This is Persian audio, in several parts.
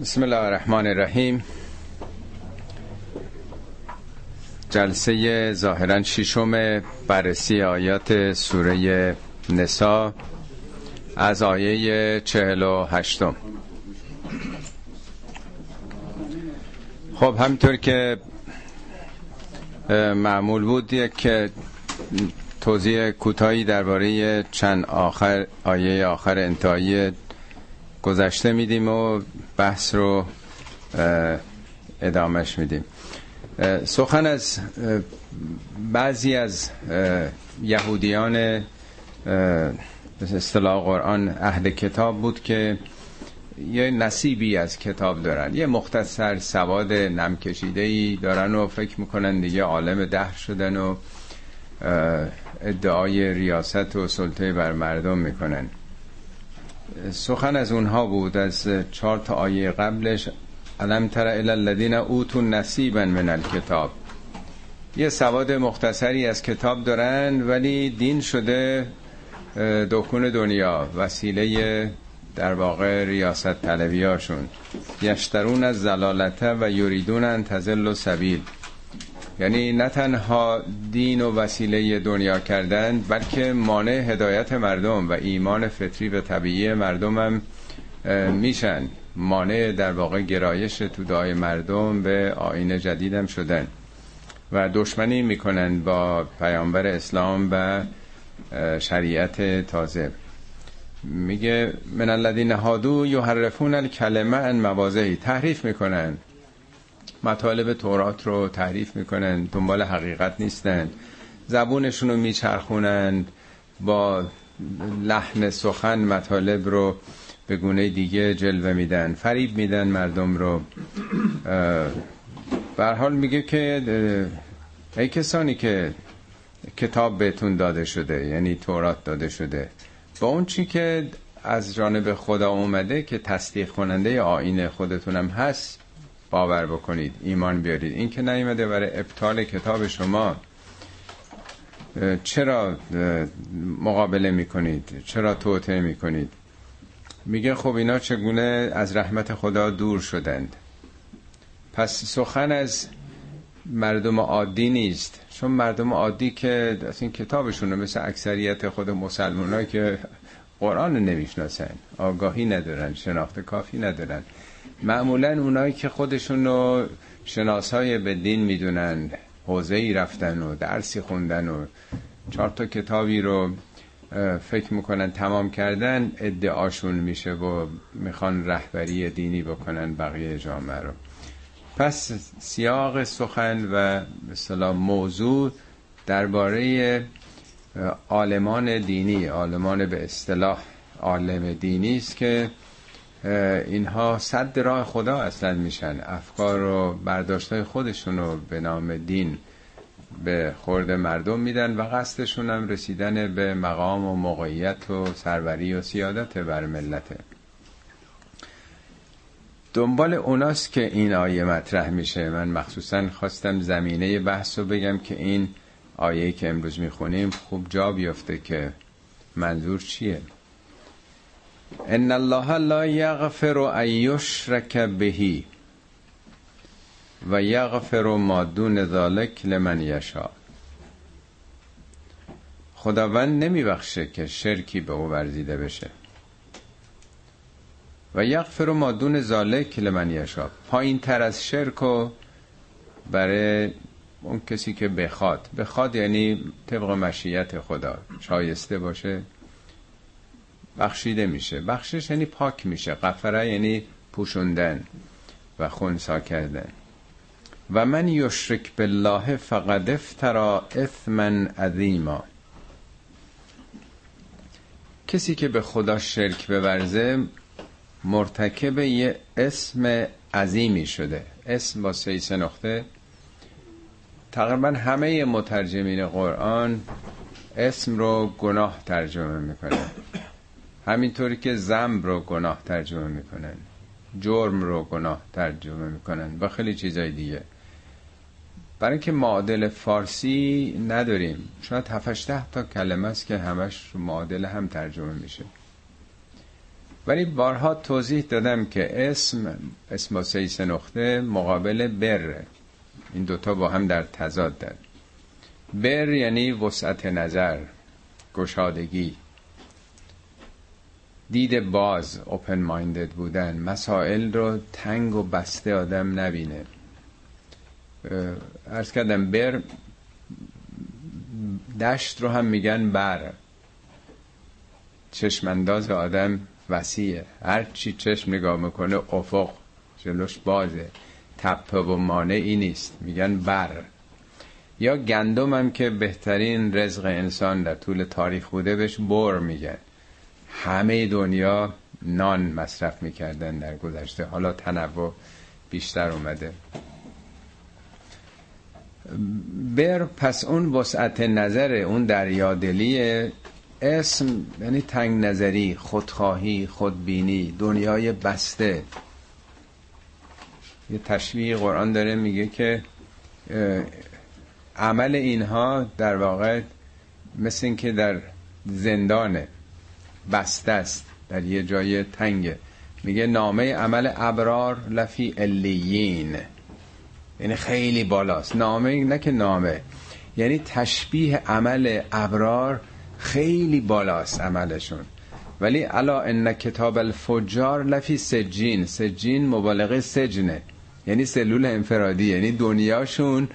بسم الله الرحمن الرحیم جلسه ظاهرا ششم بررسی آیات سوره نسا از آیه چهل و هشتم. خب همینطور که معمول بود یک توضیح کوتاهی درباره چند آخر آیه آخر انتهایی گذشته میدیم و بحث رو ادامش میدیم. سخن از بعضی از یهودیان اصطلاح قرآن اهل کتاب بود که یه نصیبی از کتاب دارن. یه مختصر سواد نمکشیده ای دارن و فکر می‌کنن دیگه عالم دهر شدن و ادعای ریاست و سلطه بر مردم می‌کنن. سخن از اونها بود از چهار تا آیه قبلش علم تر الی الذین اوتوا نصیبا من الکتاب. یه سواد مختصری از کتاب دارن ولی دین شده دکون دنیا وسیله در واقع ریاست طلبی هاشون یشترون از زلالته و یریدون ان تزل و سبیل یعنی نه تنها دین و وسیله دنیا کردن بلکه مانع هدایت مردم و ایمان فطری و طبیعی مردم هم میشن. مانع در واقع گرایش تودای مردم به آین جدیدم شدن. و دشمنی می‌کنن با پیامبر اسلام و شریعت تازه. میگه من الذین هادو یحرفون الکلمه عن مواضعی. تحریف می‌کنن. مطالب تورات رو تحریف می‌کنن دنبال حقیقت نیستن. زبونشون رو میچرخونن با لحن سخن مطالب رو به گونه دیگه جلوه میدن فریب میدن مردم رو. حال میگه که ای کسانی که کتاب بهتون داده شده یعنی تورات داده شده با اون چی که از جانب خدا اومده که تصدیق کننده آین خودتونم هست باور بکنید. ایمان بیارید. این که نیومده برای ابطال کتاب شما چرا مقابله می‌کنید؟ چرا توطعه می‌کنید؟ میگه خب اینا چگونه از رحمت خدا دور شدند. پس سخن از مردم عادی نیست. چون مردم عادی که از این کتابشون مثل اکثریت خود مسلمان که قرآن نمی‌شناسن. آگاهی ندارن شناخت کافی ندارن. معمولا اونایی که خودشون رو شناسای به دین می‌دونن حوزه ای رفتن و درسی خوندن و چهار تا کتابی رو فکر می‌کنن تمام کردن ادعاشون میشه و می‌خوان رهبری دینی بکنن بقیه جامعه رو. پس سیاق سخن و مثلا موضوع درباره عالمان دینی عالمان به اصطلاح عالم دینی است که اینها صد راه خدا اصلا میشن. افکار و برداشت خودشون رو به نام دین به خورد مردم میدن و قصدشون هم رسیدن به مقام و موقعیت و سروری و سیادت بر ملته دنبال اوناست که این آیه مطرح میشه. من مخصوصا خواستم زمینه بحث رو بگم که این آیه که امروز می‌خونیم خوب جا بیفته که منظور چیه. ان الله لا یغفر ان یشرک بهی و یغفر ما دون ذلک لمن یشاء. خداوند نمیبخشه که شرکی به او ورزیده بشه. و یغفر ما دون ذالک لمن یشاء. پایین تر از شرک و برای اون کسی که بخواد. بخواد یعنی طبق مشیت خدا. شایسته باشه. بخشیده میشه. بخشش یعنی پاک میشه. غفره یعنی پوشوندن و خونسا کردن. و من یشرک بالله فقد افترا اثما عظیما. کسی که به خدا شرک بورزه مرتکب یه اسم عظیمی شده. اسم با سه نقطه. تقریبا همه مترجمین قرآن اسم رو گناه ترجمه می‌کنه. همینطوری که زم رو گناه ترجمه می‌کنن جرم رو گناه ترجمه می‌کنن و خیلی چیزای دیگه. برای اینکه معادل فارسی نداریم شاید 7 تا کلمه است که همش معادل هم ترجمه میشه. ولی بارها توضیح دادم که اسم اسم با سه نقطه مقابل بر. این دوتا با هم در تضاد در بر یعنی وسعت نظر گشادگی. دید باز اوپن مایندد بودن. مسائل رو تنگ و بسته آدم نبینه. ارز کردم بر دشت رو هم میگن بر. چشمانداز آدم وسیعه. هر چی چشم نگاه می‌کنه افق جلوش بازه. تپه و مانعی نیست. میگن بر. یا گندم هم که بهترین رزق انسان در طول تاریخ بوده بهش بر میگن. همه دنیا نان مصرف می‌کردن در گذشته. حالا تنوع بیشتر اومده. بر پس اون وسعت نظر اون دریادلی اسم یعنی تنگ نظری خودخواهی خودبینی دنیای بسته. یه تشویق قرآن داره میگه که عمل اینها در واقع مثل اینکه در زندانه. بسته است. در یه جای تنگه میگه نامه عمل ابرار لفی الیین یعنی خیلی بالاست. نامه نه که نامه. یعنی تشبیه عمل ابرار خیلی بالاست عملشون. ولی الا ان کتاب الفجار لفی سجین. سجین مبالغه سجنه. یعنی سلول انفرادی. یعنی دنیاشون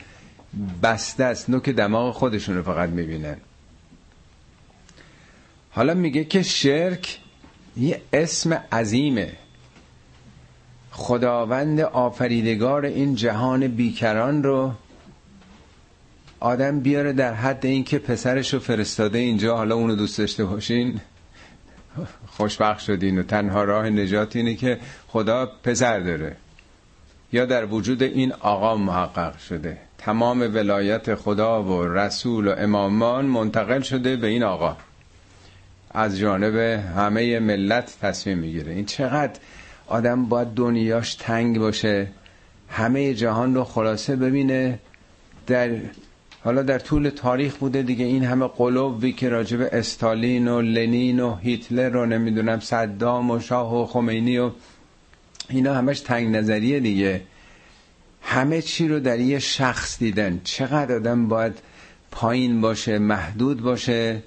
بسته است. نوک دماغ خودشون رو فقط می‌بینن. حالا میگه که شرک یه اسم عظیمه. خداوند آفریدگار این جهان بیکران رو آدم بیاره در حد اینکه پسرش رو فرستاده اینجا حالا اونو دوست داشته باشین. خوشبخت شدین و تنها راه نجات اینه که خدا پسر داره. یا در وجود این آقا محقق شده. تمام ولایت خدا و رسول و امامان منتقل شده به این آقا. از جانب همه ملت تصمیم می‌گیره. این چقدر آدم باید دنیاش تنگ باشه همه جهان رو خلاصه ببینه. در حالا در طول تاریخ بوده دیگه این همه قلوبی که راجب استالین و لنین و هیتلر رو نمی‌دونم صدام و شاه و خمینی و اینا همش تنگ نظریه دیگه. همه چی رو در یه شخص دیدن. چقدر آدم باید پایین باشه محدود باشه.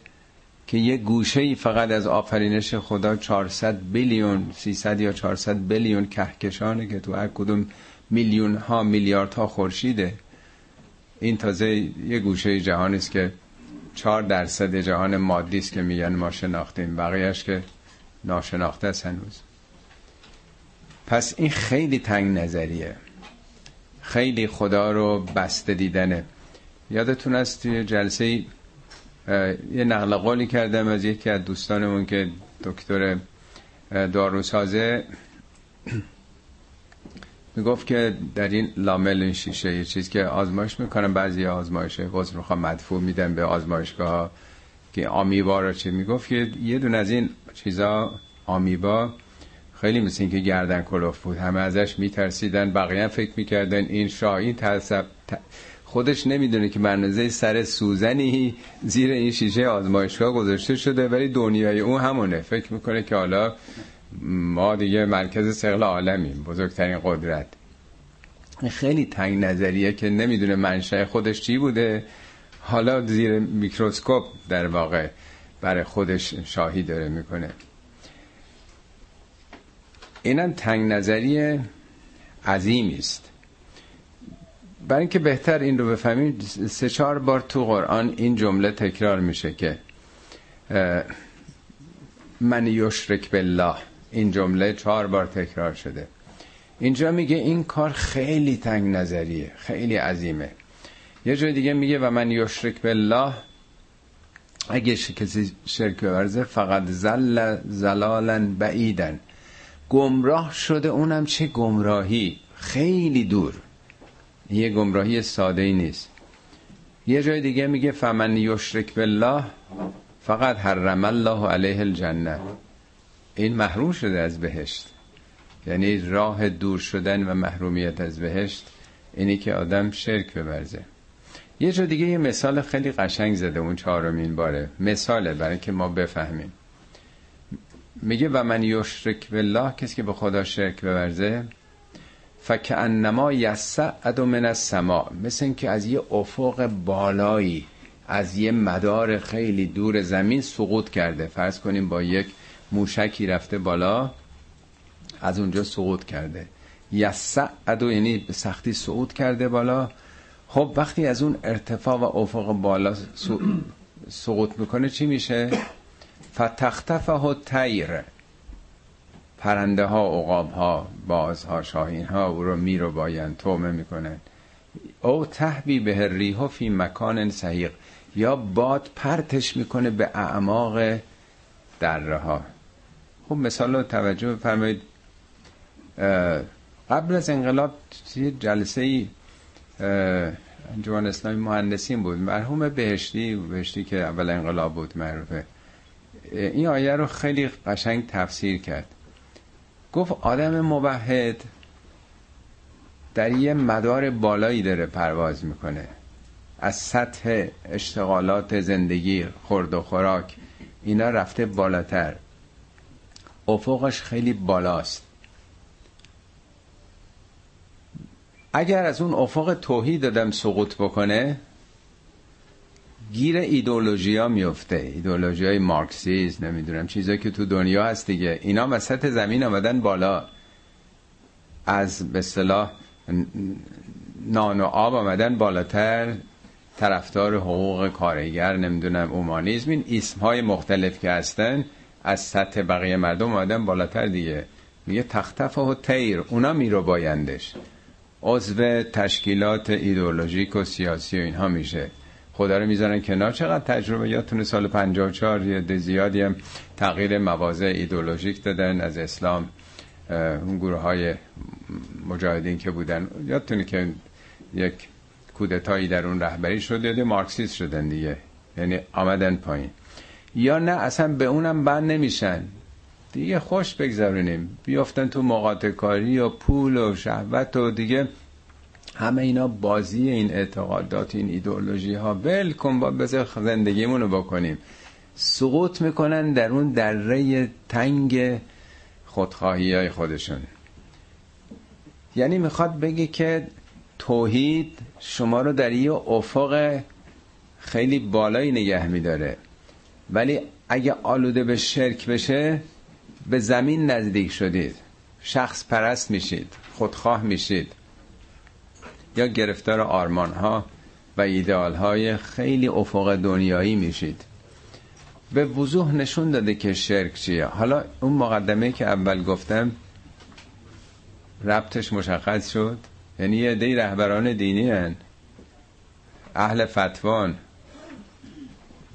که یه گوشه ای فقط از آفرینش خدا 400 بیلیون 300 یا 400 بیلیون کهکشانه که تو هر کدوم میلیون ها میلیارد ها خورشیده. این تازه یه گوشه جهان است که 4 درصد جهان مادی است که میگن ما شناختیم. بقیهش که ناشناخته است هنوز. پس این خیلی تنگ نظریه. خیلی خدا رو بسته دیدنه. یادتون است توی جلسه یه نقل قولی کردم از یکی از دوستانمون که دکتر داروسازه. می‌گفت که در این لامل شیشه یه چیز که آزمایش می‌کنن بعضی آزمایش وزن رو مدفوع میدن به آزمایشگاه که آمیبا رو چی می‌گفت؟ که یه دون از این چیزا آمیبا خیلی مثل این که گردن کلوف بود. همه ازش میترسیدن بقیه فکر می‌کردن این شاه این خودش نمی‌دونه که برنزه سر سوزنی زیر این شیشه آزمایشگاه گذاشته شده ولی دنیای اون همونه. فکر می‌کنه که حالا ما دیگه مرکز سقل عالمیم بزرگترین قدرت. خیلی تنگ نظریه که نمی‌دونه منشأ خودش چی بوده. حالا زیر میکروسکوپ در واقع برای خودش شاهی داره می‌کنه. اینم تنگ نظری عظیمی است. برای اینکه بهتر این رو بفهمیم سه چهار بار تو قرآن این جمله تکرار میشه که من یشرک بالله. این جمله چهار بار تکرار شده. اینجا میگه این کار خیلی تنگ نظریه خیلی عظیمه. یه جای دیگه میگه و من یشرک بالله. اگه کسی شرک بورزه فقط زل زلالا بعیدن گمراه شده اونم چه گمراهی؟ خیلی دور. یه گمراهی ساده ای نیست. یه جای دیگه میگه فمن یشرک بالله فقط حرم الله علیه الجنه. این محروم شده از بهشت. یعنی راه دور شدن و محرومیت از بهشت اینی که آدم شرک ببرزه. یه جا دیگه یه مثال خیلی قشنگ زده اون چهارمین باره. مثاله برای که ما بفهمیم. میگه و من یشرک بالله کسی که به خدا شرک بورزه فکأنما یسعد من السماء مثل اینکه از یه افق بالایی از یه مدار خیلی دور زمین سقوط کرده. فرض کنیم با یک موشکی رفته بالا از اونجا سقوط کرده. یسعد یعنی به سختی سقوط کرده بالا. خب وقتی از اون ارتفاع و افق بالا سقوط می‌کنه چی میشه؟ فتختفه تیر. پرنده ها عقاب ها باز ها شاهین ها او رو می رو باین تومه می‌کنن او تحبی به ریحو فی مکان صحیق یا باد پرتش می‌کنه به اعماق دره ها خب مثال رو توجه بفرمایید. قبل از انقلاب یه جلسه ای جوان اسلامی مهندسین بود. مرحوم بهشتی بهشتی که اول انقلاب بود معروفه. این آیه رو خیلی قشنگ تفسیر کرد. گفت آدم موحد در یه مدار بالایی داره پرواز می‌کنه. از سطح اشتغالات زندگی خورد و خوراک اینا رفته بالاتر. افقش خیلی بالاست. اگر از اون افق توحید دادم سقوط بکنه گیر ها میفته. ایدولوژی های مارکسیز نمی‌دونم چیزایی که تو دنیا هست دیگه. اینا وسط زمین آمدن بالا. از به صلاح نان و آب آمدن بالاتر. طرفدار حقوق کارگر نمی‌دونم اومانیزم. این اسم های مختلف که هستن از سطح بقیه مردم آمدن بالاتر دیگه. میگه تختف و تیر. اونا میرو بایندش. عضو تشکیلات ایدولوژیک و سیاسی و اینها میشه. خدا رو می‌ذارن کنار. چقدر تجربه؟ یادتونه سال 54 یه زیادی هم تغییر مواضع ایدولوژیک دادن از اسلام. اون گروه های مجاهدین که بودن. یادتونه که یک کودتایی در اون رهبری شد یاد مارکسیست شدن دیگه. یعنی آمدن پایین. یا نه اصلا به اونم بند نمیشن. دیگه خوش بگذارونیم بیافتن تو مقاطع کاری و پول و شهوت و دیگه همه اینا بازی این اعتقادات این ایدئولوژی ها ول کن با بذار زندگیمون رو بکنیم. سقوط می‌کنن در اون دره تنگ خودخواهی های خودشون. یعنی می‌خواد بگه که توحید شما رو در یه افق خیلی بالایی نگه میداره. ولی اگه آلوده به شرک بشه به زمین نزدیک شدید. شخص پرست میشید خودخواه میشید. یا گرفتار آرمان ها و ایدئال های خیلی افق دنیایی میشید. به وضوح نشون داده که شرک چیه. حالا اون مقدمه که اول گفتم ربطش مشخص شد. یعنی یه دی رهبران دینی هن. اهل فتوان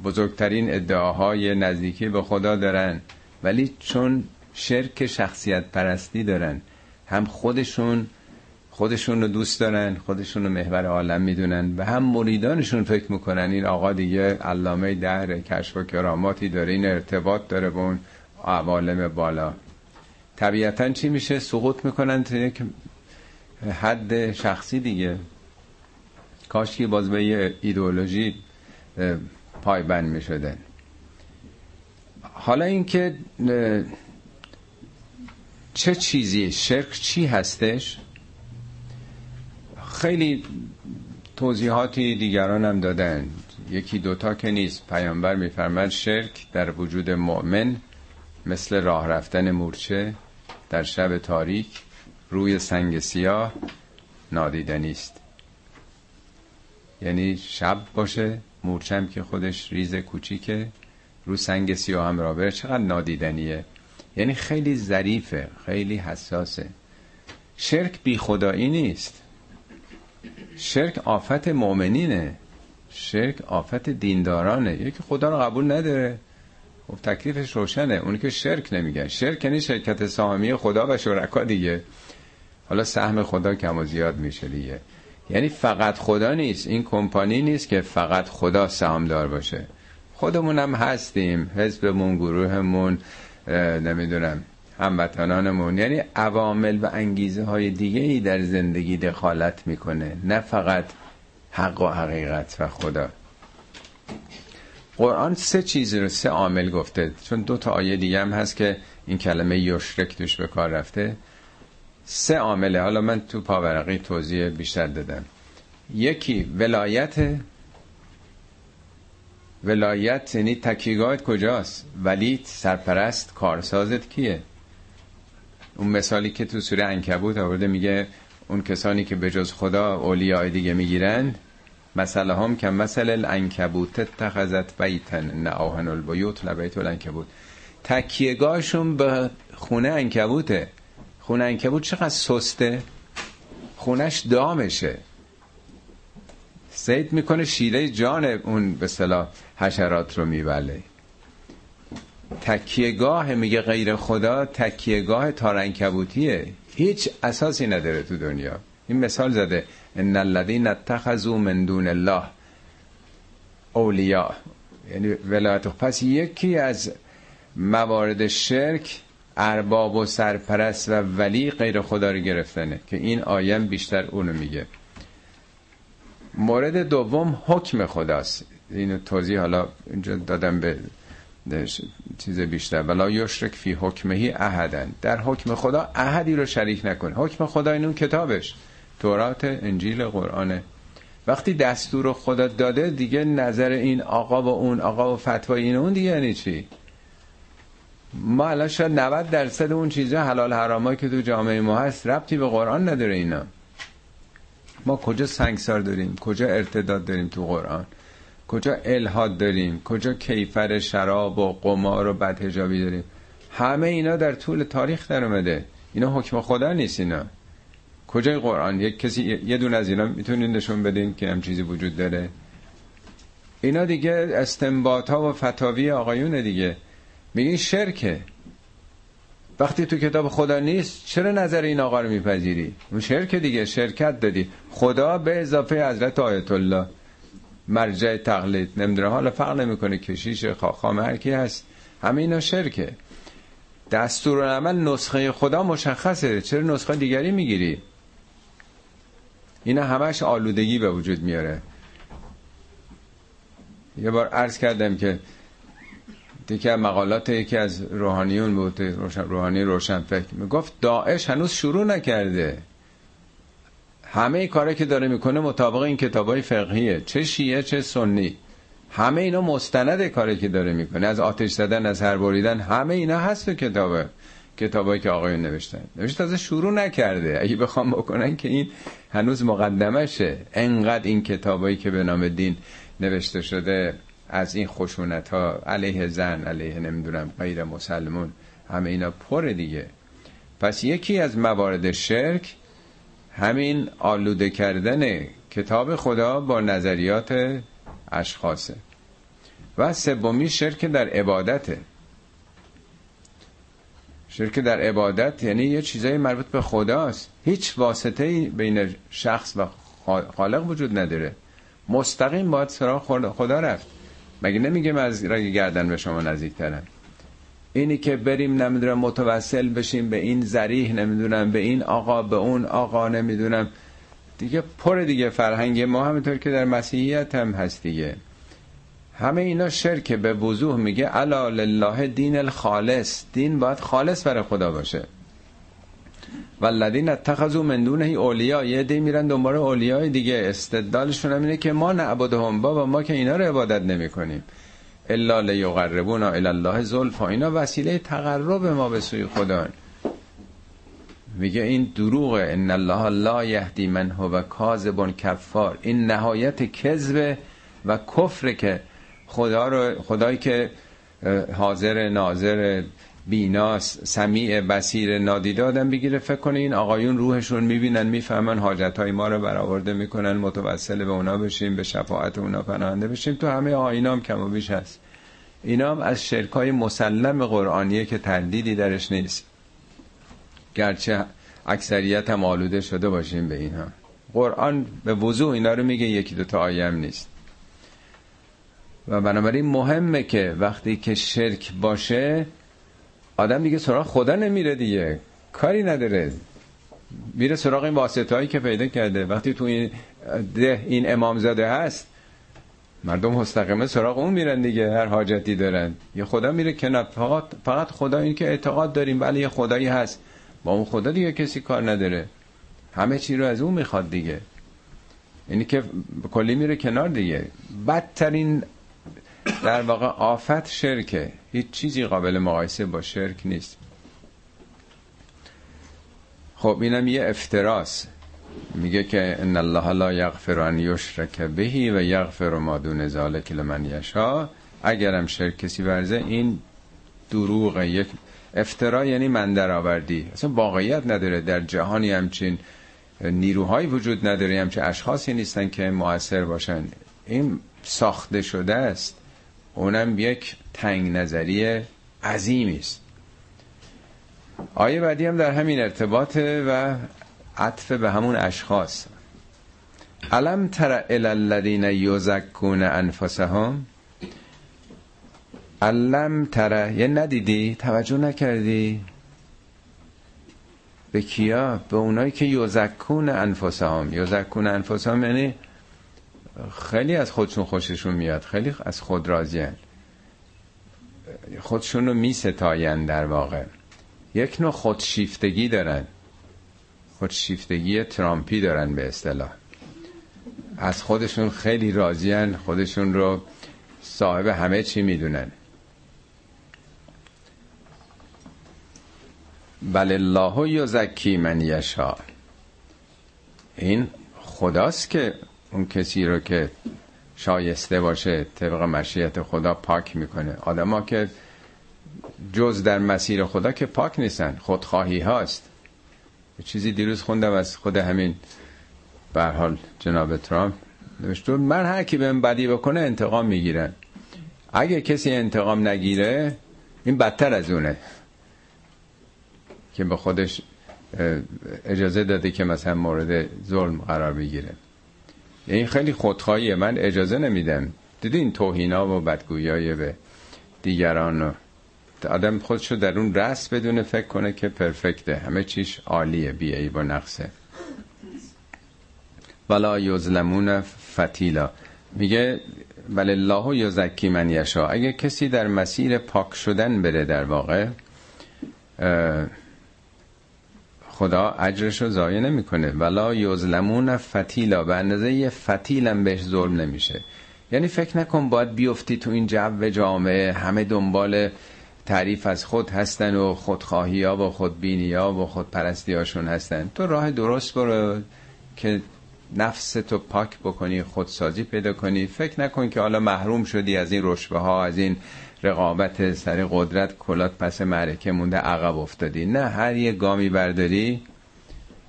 بزرگترین ادعاهای نزدیکی به خدا دارن ولی چون شرک شخصیت پرستی دارن هم خودشون خودشون رو دوست دارن خودشون رو محور عالم می‌دونن و هم مریدانشون فکر می‌کنن این آقا دیگه علامه دهر کشف و کراماتی داره این ارتباط داره با اون عوالم بالا. طبیعتا چی میشه؟ سقوط می‌کنن تا یک حد شخصی دیگه. کاشکی باز به یه ایدئولوژی پایبند می‌شدن حالا اینکه چه چیزی؟ شرک چی هستش؟ خیلی توضیحاتی دیگران هم دادن. یکی دوتا که نیست. پیامبر میفرمد شرک در وجود مؤمن مثل راه رفتن مورچه در شب تاریک روی سنگ سیاه نادیدنی است. یعنی شب باشه مورچم که خودش ریز کوچیکه رو سنگ سیاه هم را بره. چقدر نادیدنیه؟ یعنی خیلی ظریفه خیلی حساسه. شرک بی خدایی نیست. شرک آفت مؤمنینه. شرک آفت دیندارانه. یکی خدا رو قبول نداره. خب تکلیفش روشنه. اونی که شرک نمیگن شرک یعنی شرکت سهامی خدا و شرکا دیگه. حالا سهم خدا کم و زیاد میشه دیگه. یعنی فقط خدا نیست. این کمپانی نیست که فقط خدا سهامدار باشه. خودمون هم هستیم. حزبمون گروهمون نمی‌دونم. هموطنانمون. یعنی عوامل و انگیزه های دیگه ای در زندگی دخالت می‌کنه. نه فقط حق و حقیقت و خدا. قرآن سه چیز رو سه عامل گفته. چون دو تا آیه دیگه هم هست که این کلمه یشرک توش به کار رفته. سه عامله. حالا من تو پاورقی توضیح بیشتر دادم. یکی ولایت ولایت یعنی تکیگاهت کجاست؟ ولی سرپرست کارسازت کیه؟ اون مثالی که تو سوره انکبوت آورده میگه اون کسانی که به جز خدا اولیاء دیگه می‌گیرند مثلا هم که مثل الانکبوت تخذت بیتن نه آهن البیوت لبیت الانکبوت تکیهگاهشون به خونه انکبوته خونه انکبوت چقدر سسته؟ خونش دامشه. سید می‌کنه شیله جان اون به صلاح حشرات رو میبله. تکیهگاه میگه غیر خدا تکیهگاه تارنکبوتیه. هیچ اساسی نداره تو دنیا. این مثال زده. ان الذين اتخذوا من دون الله اولیاء. یعنی ولایت. پس یکی از موارد شرک ارباب و سرپرست و ولی غیر خدا رو گرفتنه که این آیم بیشتر اونو میگه. مورد دوم حکم خداست. اینو توضیح حالا اینجا دادم به چیز بیشتر. ولا یشرک فی حکمهی احدن در حکم خدا احدی رو شریک نکن. حکم خدا این اون کتابش. تورات انجیل قرآنه وقتی دستور خدا داده دیگه نظر این آقا و اون آقا و فتوای این اون دیگه یعنی چی؟ ما الان شاید 90 درصد اون چیزا حلال حرامایی که تو جامعه ما هست ربطی به قرآن نداره اینا. ما کجا سنگسار داریم؟ کجا ارتداد داریم تو قرآن؟ کجا الهاد داریم؟ کجا کیفر شراب و قمار و بدهجابی داریم؟ همه اینا در طول تاریخ در اومده. اینا حکم خدا نیست اینا. کجای قرآن؟ یک کسی یه دون از اینا می‌تونین نشون بدین که هم چیزی وجود داره. اینا دیگه استنباط ها و فتاوی آقایون دیگه. میگین شرکه. وقتی تو کتاب خدا نیست چرا نظر این آقا رو میپذیری؟ اون شرک دیگه شرکت دادی. خدا به اضافه حضرت آیت الله. مرجع تقلید. نمی‌دونه حالا فرق نمی‌کنه کشیش خاخام هر کی هست. همه اینا شرکه. دستور عمل نسخه خدا مشخصه. چرا نسخه دیگری می‌گیری؟ اینا همش آلودگی به وجود میاره. یه بار عرض کردم که دیگه مقالات یکی از روحانیون بود. روحانی روشن فکر می‌گفت داعش هنوز شروع نکرده. همه کاری که داره می‌کنه مطابق این کتابای فقهیه. چه شیعه چه سنی. همه اینا مستند کاری که داره می‌کنه. از آتش زدن از هر بریدن همه اینا هست تو کتابه. کتابایی که آقایون نوشتن. نوشت از شروع نکرده. اگه بخوام بکنن که این هنوز مقدمشه. انقدر این کتابایی که به نام دین نوشته شده از این خشونت ها علیه زن علیه نمی‌دونم غیر مسلمون همه اینا پر دیگه. پس یکی از موارد شرک همین آلوده کردن کتاب خدا با نظریات اشخاصه. و سومی شرک در عبادته شرک در عبادت یعنی یه چیزای مربوط به خداست. هیچ واسطه بین شخص و خالق وجود نداره. مستقیم باید سراغ خدا رفت. مگه نمیگه از رگ گردن به شما نزدیکترم اینی که بریم نمی‌دونم متوسل بشیم به این زریح نمی‌دونم به این آقا به اون آقا نمی‌دونم. دیگه پر دیگه فرهنگ ما همینطور که در مسیحیت هم هست دیگه. همه اینا شرک به وضوح میگه. الا لله دین الخالص. دین باید خالص برای خدا باشه. والذین اتخذوا من دونه اولیا یه دی میرن دنبال اولیای دیگه. استدلالشون هم اینه که ما نعبدهم. بابا ما که اینا رو عبادت نمی‌کنیم. الا لیقربونا الی الله زلفا. اینا وسیله تقرب ما به سوی خدا میگه این دروغه. ان الله لا یهدی من هو کاذب کفار. این نهایت کذب و کفر که خدا رو خدایی که حاضر ناظر بیناس سمیع بسیر نادیده آدم بگیره فکر کنه این آقایون روحشون می‌بینن می‌فهمن حاجت های ما رو برآورده می‌کنن متوسل به اونا بشیم به شفاعت اونا پناهنده بشیم. تو همه آینا هم کم و بیش هست. اینا هم از شرک های مسلم قرآنیه که تردیدی درش نیست. گرچه اکثریت هم آلوده شده باشیم به اینها. قرآن به وضوع اینا رو میگه یکی دو تا آیم نیست. و بنابراین مهمه که وقتی که شرک باشه آدم دیگه سراغ خدا نمیره دیگه. کاری نداره. میره سراغ این واسطه هایی که پیدا کرده. وقتی تو این ده این امامزاده هست مردم مستقیمه سراغ اون میرن دیگه هر حاجتی دارن. یه خدا میره کنار. فقط فقط خدا این که اعتقاد داریم بله یه خدایی هست. با اون خدا دیگه کسی کار نداره. همه چی رو از اون می‌خواد دیگه. اینی که کلی میره کنار دیگه. بدترین در واقع آفت شرکه. هیچ چیزی قابل مقایسه با شرک نیست. خب اینم یه افتراس. میگه که ان الله لا یغفر ان یشرک بهی و یغفر ما دون ذلک لمن یشا اگرم شرک کسی ورزه این دروغ یک افترا یعنی من در آوردی اصلا واقعیت نداره. در جهانی همچین نیروهایی وجود نداره. همچین اشخاصی نیستن که موثر باشن. این ساخته شده است. اونم یک تنگ نظری عظیمی است. آیه بعدی هم در همین ارتباطه و عطف به همون اشخاص. علم تر الذین یزکون انفسهم؟ علم تره یه ندیدی؟ توجه نکردی؟ به کیا؟ به اونایی که یزکون انفسهم. یزکون انفسهم یعنی خیلی از خودشون خوششون میاد خیلی از خود راضیان خودشون رو می در واقع. یک نوع خودشیفتگی دارن. خودشیفتگی ترامپی دارن به اصطلاح. از خودشون خیلی راضیان خودشون رو صاحب همه چی می‌دونن. بل الله یزکی من یشا این خداست که اون کسی رو که شایسته باشه طبق مشیت خدا پاک می‌کنه. آدما که جز در مسیر خدا که پاک نیستن خودخواهی هاست. چیزی دیروز خوندم از خود همین. به حال جناب ترامپ نوشته من هر کی بهم بدی بکنه انتقام می‌گیرن. اگه کسی انتقام نگیره این بدتر از اونه. که به خودش اجازه داده که مثلا مورد ظلم قرار بگیره. یعنی خیلی خودخواهیه. من اجازه نمیدم. دیدین توهینا و بدگویای به دیگران و آدم خودشو در اون رس بدون فکر کنه که پرفکته. همه چیش عالیه. بیایی با نقصه. ولا یظلمون فتیلا. میگه بل الله یزکی من یشا اگه کسی در مسیر پاک شدن بره در واقع خدا اجرش رو ضایع نمی‌کنه. ولا یظلمون فتیلا. به اندازه یه فتیلم بهش ظلم نمیشه. یعنی فکر نکن باید بیفتی تو این جو جامعه. همه دنبال تعریف از خود هستن و خودخواهی ها و خودبینی ها و خودپرستی هاشون هستن. تو راه درست برو که نفس تو پاک بکنی خودسازی پیدا کنی. فکر نکن که حالا محروم شدی از این رشبه ها از این رقابت سر قدرت کلات پس معرکه مونده عقب افتادی. نه هر یه گامی برداری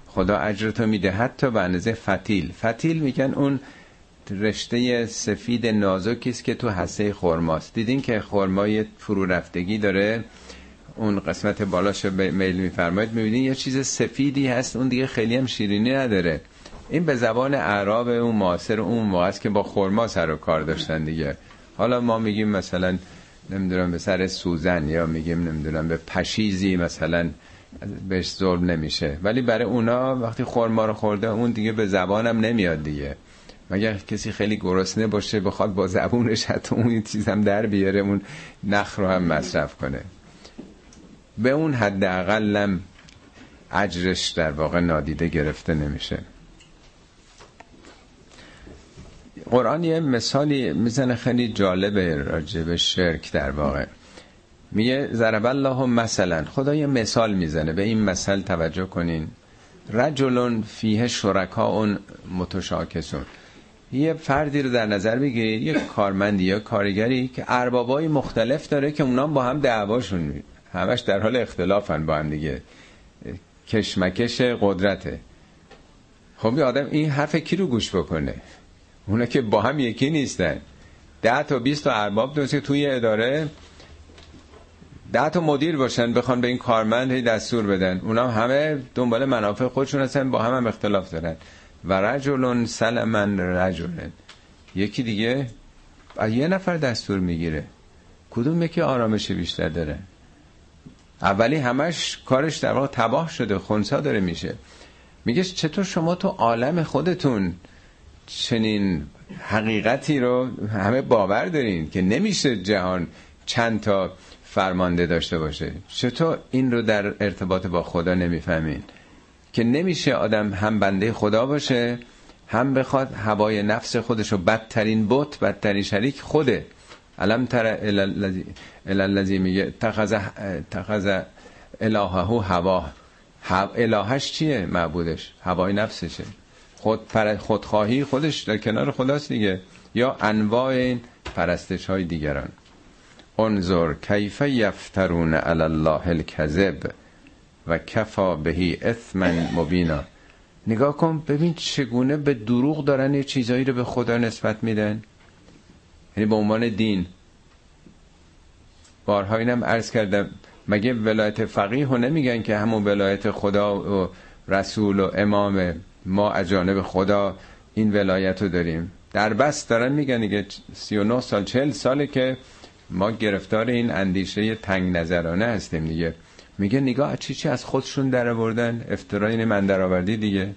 خدا اجرتو میده. حتی به اندازه فتیل. فتیل میگن اون رشته سفید نازکی است که تو حسه خرماست. دیدین که خرمای فرو رفتگی داره؟ اون قسمت بالاش میل میفرمایید می‌بینین یه چیز سفیدی هست اون دیگه خیلی هم شیرینی نداره. این به زبان عرب اون معاصر اون موقع است که با خرما سر و کار داشتن دیگه. حالا ما میگیم مثلا نمی‌دونم به سر سوزن یا میگیم نمی‌دونم به پشیزی مثلا بهش ظلم نمیشه. ولی برای اونا وقتی خورما رو خورده اون دیگه به زبانم نمیاد دیگه. مگر کسی خیلی گرسنه باشه بخواد با زبونش حتی اون چیزم در بیاره اون نخ رو هم مصرف کنه. به اون حداقلم اجرش در واقع نادیده گرفته نمیشه. قرآن یه مثالی می‌زنه خیلی جالبه به شرک در واقع. میگه ضرب الله مثلا. خدا یه مثال می‌زنه. به این مثل توجه کنین. رجلون فیه شرکا متشاکسون. یه فردی رو در نظر بگیرید یه کارمندی یا کارگری که اربابای مختلف داره که اونام با هم دعواشون. همش در حال اختلافن با هم دیگه. کشمکش قدرته. خب یه آدم این حرف کی رو گوش بکنه؟ اونا که با هم یکی نیستن. ده تا بیست تا ارباب دوست که توی اداره. ده تا مدیر باشن بخوان به این کارمند دستور بدن. اونا همه دنبال منافع خودشون هستن با هم, هم اختلاف دارن. و رجلون سلمن رجلن. یکی دیگه یه نفر دستور می‌گیره. کدوم یکی آرامش بیشتر داره؟ اولی همش کارش در واقع تباه شده خونسا داره میشه. میگه چطور شما تو عالم خودتون چنین حقیقتی رو همه باور دارین که نمیشه جهان چند تا فرمانده داشته باشه. چطور این رو در ارتباط با خدا نمی‌فهمین؟ که نمیشه آدم هم بنده خدا باشه هم بخواد هوای نفس خودش رو بدترین بت بدترین شریک خوده. علم تر الالذی میگه تخذ تخذ الهه هوا. الهش چیه؟ معبودش. هوای نفسشه. خود پر خودخواهی خودش در کنار خداست دیگه. یا انواع این پرستش های دیگران. انظر کیف یفترون علی الله الکذب و کفا بهی اثما مبینا. نگاه کن ببین چگونه به دروغ دارن یه چیزایی رو به خدا نسبت میدن. یعنی به عنوان دین. بارها اینم عرض کردم. مگه ولایت فقیه رو نمیگن که همون ولایت خدا و رسول و امام ما از جانب خدا این ولایت رو داریم. در بس دارن میگن دیگه 39 سال 40 ساله که ما گرفتار این اندیشه تنگ نظرانه هستیم دیگه. میگه نگاه چی چی از خودشون در آوردن؟ افترای من درآوردی دیگه.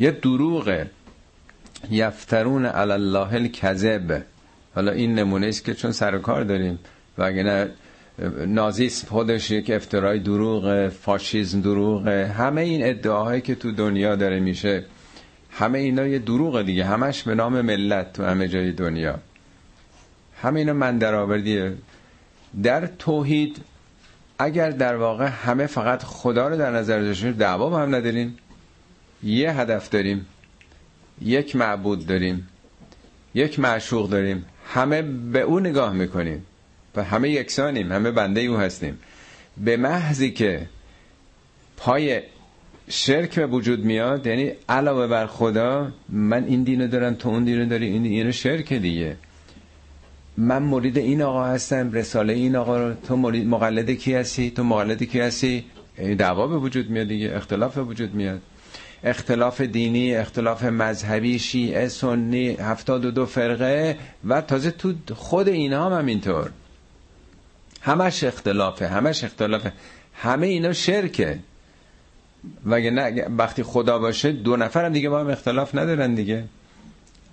یه دروغه. یفترون علی الله الکذب. حالا این نمونه است که چون سر کار داریم. و اگه نه نازیسم خودش یک افترای دروغ فاشیزم دروغ. همه این ادعاهایی که تو دنیا داره میشه همه اینا یه دروغ دیگه. همش به نام ملت تو همه جای دنیا. همه اینا من درآوردیه. در توحید اگر در واقع همه فقط خدا رو در نظر داشتیم دعوا با هم نداریم. یه هدف داریم. یک معبود داریم. یک معشوق داریم. همه به او نگاه می‌کنیم. و همه یکسانیم همه بنده او هستیم. به محضی که پای شرک به وجود میاد یعنی علاوه بر خدا من این دینو دارم تو اون دینو داری این اینو شرک دیگه. من مرید این آقا هستم رساله این آقا رو. تو مرید مقلد کی هستی؟ تو مقلد کی هستی؟ دعوا به وجود میاد دیگه اختلاف به وجود میاد. اختلاف دینی اختلاف مذهبی شیعه سنی هفتاد و دو فرقه و تازه تو خود اینا هم, هم اینطور. همش اختلافه همش اختلافه. همه اینا شرکه. وگه نه؟ وقتی خدا باشه دو نفر هم دیگه با هم اختلاف ندارن دیگه.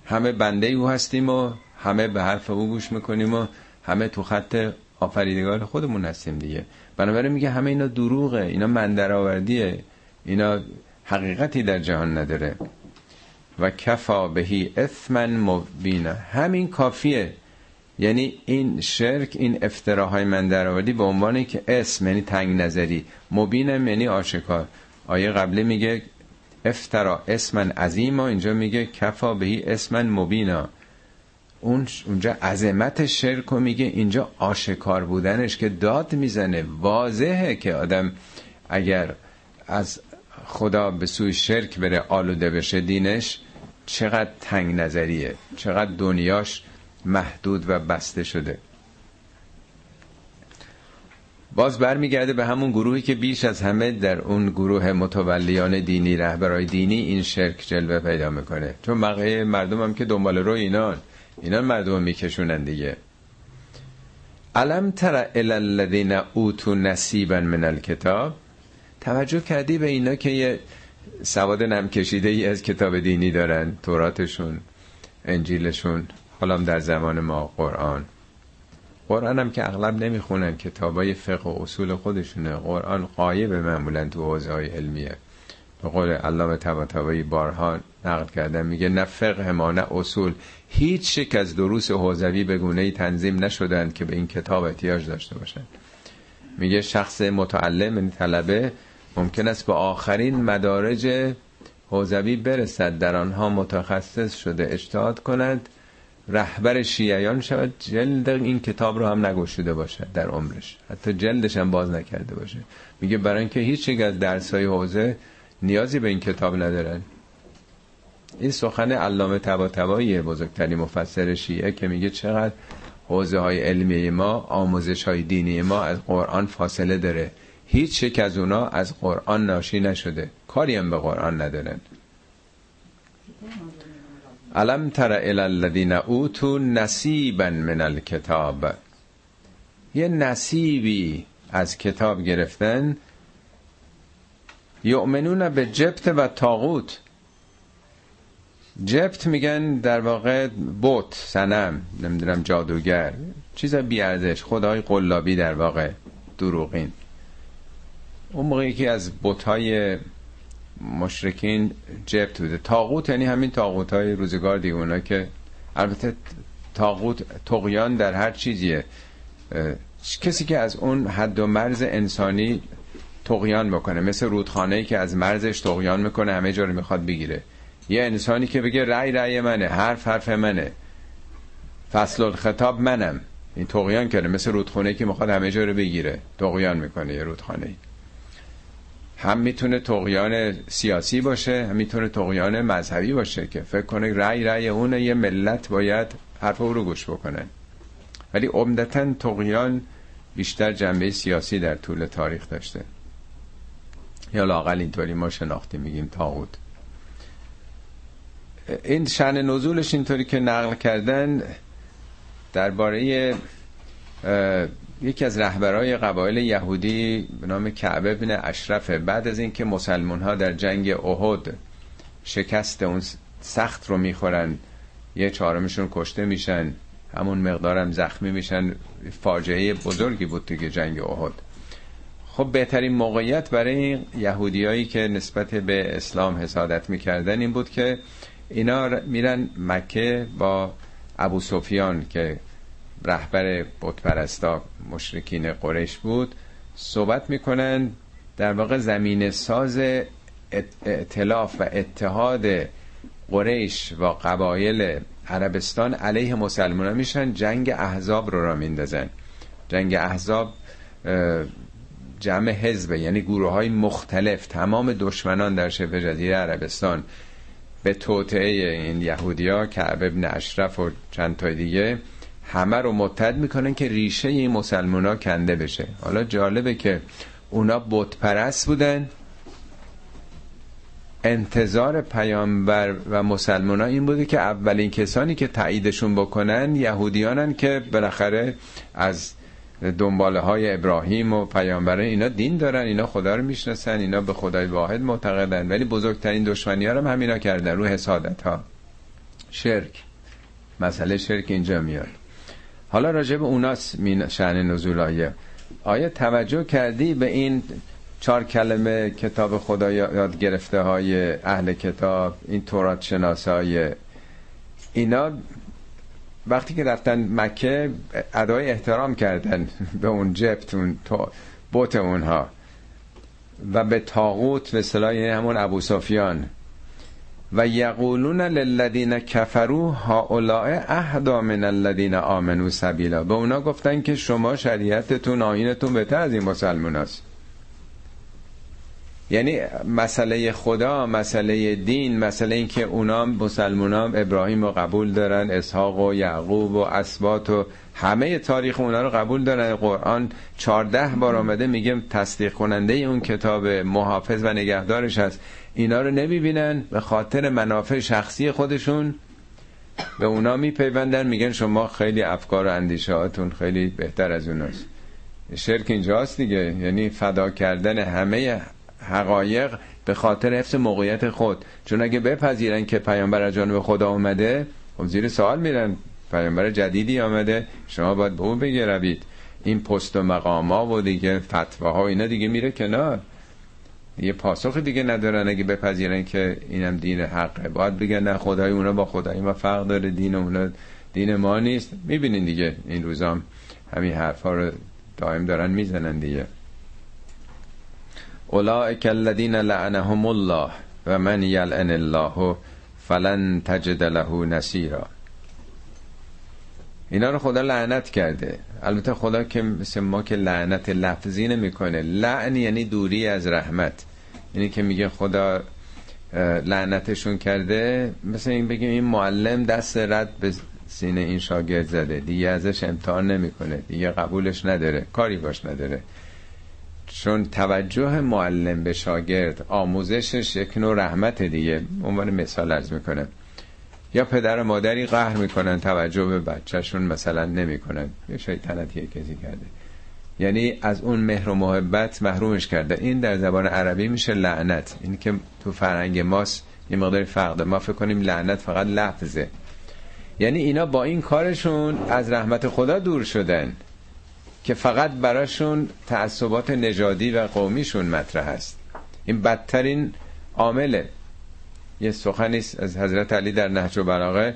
همه بنده او هستیم و همه به حرف او گوش می‌کنیم و همه تو خط آفریدگار خودمون هستیم دیگه. بنابراین میگه همه اینا دروغه اینا مندرآوردیه. اینا حقیقتی در جهان نداره. و کفا بهی اثمن مبینه همین کافیه. یعنی این شرک این افتراهای من درآوردی به عنوانی که اسم یعنی تنگ نظری. مبینم یعنی آشکار. آیه قبلی میگه افترا اسمن عظیم اینجا میگه کفا بهی اسمن مبینا. اون اونجا عظمت شرک رو میگه. اینجا آشکار بودنش که داد می‌زنه. واضحه که آدم اگر از خدا به سوی شرک بره آلوده بشه دینش چقدر تنگ نظریه. چقدر دنیاش محدود و بسته شده. باز برمیگرده به همون گروهی که بیش از همه در اون گروه متولیان دینی رهبرای دینی این شرک جلوه پیدا می‌کنه. چون بقیه مردم هم که دنبال رو اینان. اینان مردم میکشونن دیگه. علم تر الذین اوتو نصیبا من الکتاب؟ توجه کردی به اینا که یه سواد نم کشیده ای از کتاب دینی دارن توراتشون انجیلشون. حالا در زمان ما قرآن. قرآن هم که اغلب نمی‌خونن کتابای فقه و اصول خودشونه. قرآن قایب معمولا تو حوزه های علمیه. به قول علامه طباطبایی بارها نقل کردن میگه نه فقه ما نه اصول. هیچ شک از دروس حوزوی به گونه تنظیم نشدند که به این کتاب احتیاج داشته باشند. میگه شخص متعلم این طلبه ممکن است به آخرین مدارج حوزوی برسد. در آنها متخصص شده اجتهاد کند. رهبر شیعیان شود جلد این کتاب رو هم نگشوده باشه در عمرش. حتی جلدش هم باز نکرده باشه. میگه برای اینکه هیچ یک از درسای حوزه نیازی به این کتاب ندارن. این سخن علامه طباطبایی بزرگترین مفسر شیعه که میگه چقدر حوزه های علمی ما آموزش های دینی ما از قرآن فاصله داره. هیچ یک از اونا از قرآن ناشی نشده. کاری هم به قرآن ندارن. علم تر الى الذین اوتو نصیبا من الکتاب یه نصیبی از کتاب گرفتن. یؤمنون به جبت و تاغوت جبت میگن در واقع بوت سنم نمی‌دونم جادوگر. چیز بیارزش خدای قلابی در واقع دروغین. اون موقعی که از های مشرکین جبت بوده. تاغوت یعنی همین تاغوت های روزگار دیگه اونا که البته تاغوت تقیان در هر چیزیه. کسی که از اون حد و مرز انسانی تقیان بکنه مثل رودخانه که از مرزش تقیان می‌کنه همه جا رو می‌خواد بگیره. یه انسانی که بگه رأی رأی منه حرف حرف منه. فصل الخطاب منم. این تقیان کرده مثل رودخانه که می‌خواد همه جا رو بگیره. تقیان می‌کنه یه رودخانه هم می‌تونه تقیان سیاسی باشه هم می‌تونه تقیان مذهبی باشه که فکر کنه رأی رأی اونه یه ملت باید حرف او رو گوش بکنه. ولی عمدتا تقیان بیشتر جنبه سیاسی در طول تاریخ داشته. یا لاقل اینطوری ما شناختی میگیم تاغوت. این شن نزولش اینطوری که نقل کردن درباره یکی از رهبرای قبایل یهودی به نام کعبه بن اشرفه بعد از اینکه مسلمان ها در جنگ احد شکست اون سخت رو می‌خورن یه چهارمشون کشته میشن همون مقدارم زخمی میشن. فاجعه بزرگی بود دیگه جنگ احد. خب بهترین موقعیت برای یهودیایی که نسبت به اسلام حسادت می‌کردن این بود که اینا میرن مکه با ابو سفیان که رهبر بتپرستا مشرکین قریش بود صحبت می‌کنن در واقع زمین ساز اطلاف و اتحاد قریش و قبایل عربستان علیه مسلمان میشن جنگ احزاب رو را میندازن. جنگ احزاب جمع حزبه یعنی گروه های مختلف تمام دشمنان در شبه جزیره عربستان به توطعه این یهودیا که ابن اشرف و چند تا دیگه همه رو متحد می‌کنن که ریشه این مسلمان ها کنده بشه. حالا جالبه که اونا بت پرست بودن. انتظار پیامبر و مسلمان ها این بوده که اولین کسانی که تاییدشون بکنن یهودیانن که بالاخره از دنباله های ابراهیم و پیامبر اینا دین دارن اینا خدا رو می‌شناسن اینا به خدای واحد معتقدن. ولی بزرگترین دشمنی ها همینا کردن رو حسادت ها شرک. مسئله شرک اینجا میاد. حالا راجع به اوناس شعن نزول آیه. آیا توجه کردی به این چهار کلمه کتاب خدا یاد گرفته های اهل کتاب این تورات شناسای اینا. وقتی که رفتن مکه ادای احترام کردن به اون جبت اون بوت اونها. و به تاغوت به صلاح یعنی همون ابو سفیان و یقولون للذین کفروا هؤلاء اهدا من الذین آمنوا سبیلا. به اونا گفتن که شما شریعتتون آینتون بهتر از این مسلمان است یعنی مسئله خدا مسئله دین مسئله این که اونا مسلمان ابراهیم رو قبول دارن اسحاق و یعقوب و اسبات و همه تاریخ اونا رو قبول دارن. قرآن چارده بار آمده میگه تصدیق کننده اون کتاب محافظ و نگهدارش هست. اینا رو نمی‌بینن به خاطر منافع شخصی خودشون. به اونا میپیوندن میگن شما خیلی افکار و اندیشه خیلی بهتر از اوناست. شرک اینجاست دیگه. یعنی فدا کردن همه حقایق به خاطر حفظ موقعیت خود. چون اگه بپذیرن که پیامبر از جانب خدا اومده خب زیر سوال میرن. پیامبر جدیدی آمده شما باید به اون بگروید. این پست و مقام ها و دیگه فتواها اینا دیگه میره کنار. یه پاسخ دیگه ندارن اگه بپذیرن که اینم دین حقه. باید بگن نه خدای اونا با خدای ما فرق داره دین اونا دین ما نیست. می‌بینین دیگه این روزام همین حرفا رو دائم دارن می‌زنن دیگه. اولئک الذین لعنهم الله و من یلعن الله فلن تجد له نصیرا. اینا رو خدا لعنت کرده. البته خدا که مثل ما که لعنت لفظی نمی‌کنه. لعن یعنی دوری از رحمت. یعنی که میگه خدا لعنتشون کرده مثل این بگیم این معلم دست رد به سینه این شاگرد زده. دیگه ازش امتحان نمی‌کنه دیگه قبولش نداره کاری باش نداره. چون توجه معلم به شاگرد آموزشش یک نوع رحمت دیگه. عنوان مثال ارز می‌کنه یا پدر و مادری قهر می‌کنن توجه به بچهشون مثلا نمی‌کنن. یه شیطنت یه کسی کرده. یعنی از اون مهر و محبت محرومش کرده. این در زبان عربی میشه لعنت. این که تو فرهنگ ماست یه مقدار فرق ما فکر کنیم لعنت فقط لفظه. یعنی اینا با این کارشون از رحمت خدا دور شدن که فقط براشون تعصبات نژادی و قومیشون مطرح است. این بدترین عامله. یه سخنی از حضرت علی در نهج و براغه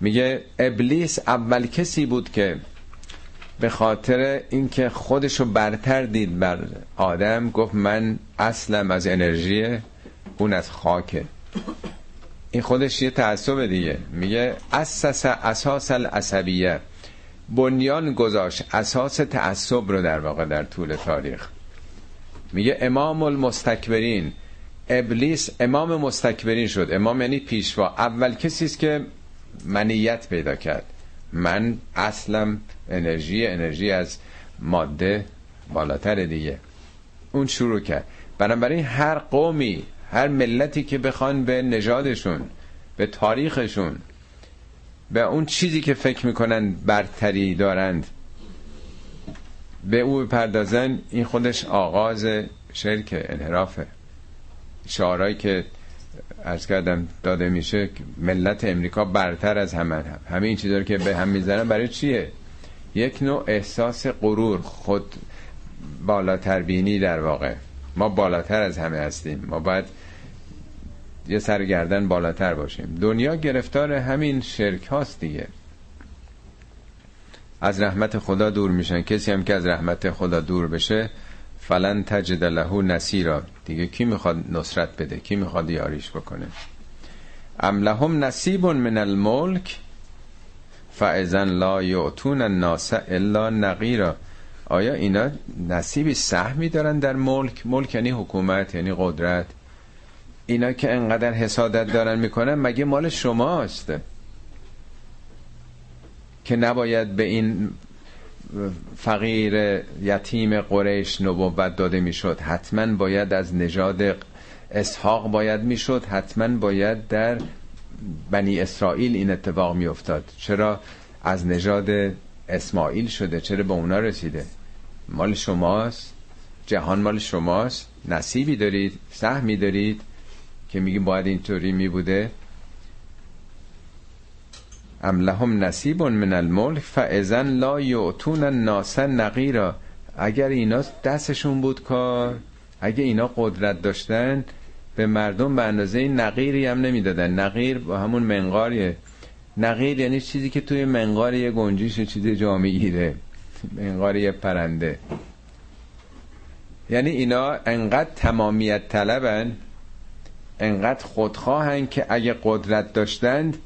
میگه ابلیس اول کسی بود که به خاطر اینکه خودشو برتر دید بر آدم گفت من اصلم از انرژی اون از خاکه. این خودش یه تعصب دیگه. میگه اساس اساس العصبیه. بنیان گذاشت اساس تعصب رو در واقع در طول تاریخ. میگه امام المستکبرین. ابلیس امام مستکبرین شد. امام یعنی پیشوا. اول کسی است که منیت پیدا کرد. من اصلم انرژی انرژی از ماده بالاتر دیگه. اون شروع کرد. بنابراین هر قومی هر ملتی که بخوان به نژادشون به تاریخشون به اون چیزی که فکر می‌کنن برتری دارند به او بپردازن این خودش آغاز شرک انحرافه شعارهایی که ارز کردم داده میشه ملت امریکا برتر از همه همه این چیزا که به هم می‌زنن برای چیه؟ یک نوع احساس غرور. خود بالاتر بینی در واقع. ما بالاتر از همه هستیم. ما باید یه سرگردن بالاتر باشیم. دنیا گرفتار همین شرک هاست دیگه. از رحمت خدا دور میشن. کسی هم که از رحمت خدا دور بشه فلن تجد له نصیرا. دیگه کی می‌خواد نصرت بده؟ کی می‌خواد یاریش بکنه؟ ام لهم نصیب من الملک فاذن لا یعتون الناس الا نقیرا. آیا اینا نصیبی سهمی دارن در ملک؟ ملک یعنی حکومت یعنی قدرت. اینا که انقدر حسادت دارن می‌کنن مگه مال شماست؟ که نباید به این فقیر یتیم قریش نبوت داده می‌شد. حتما باید از نژاد اسحاق باید می‌شد. حتما باید در بنی اسرائیل این اتفاق میافتاد. چرا؟ از نژاد اسماعیل شده. چرا به اونا رسیده؟ مال شماست. جهان مال شماست. نصیبی دارید. سهمی دارید که میگی باید اینطوری میبوده. ام لهم نصیب من الملک فاذن لا یعتون الناس نقیرا. اگر اینا دستشون بود کار اگه اینا قدرت داشتن به مردم به اندازه نقیری هم نمی‌دادن. نقیر با همون منقاریه. نقیر یعنی چیزی که توی منقار یه گنجیش چیز جا می‌گیره. منقار یه پرنده. یعنی اینا انقدر تمامیت طلبن انقدر خودخواهن که اگه قدرت داشتند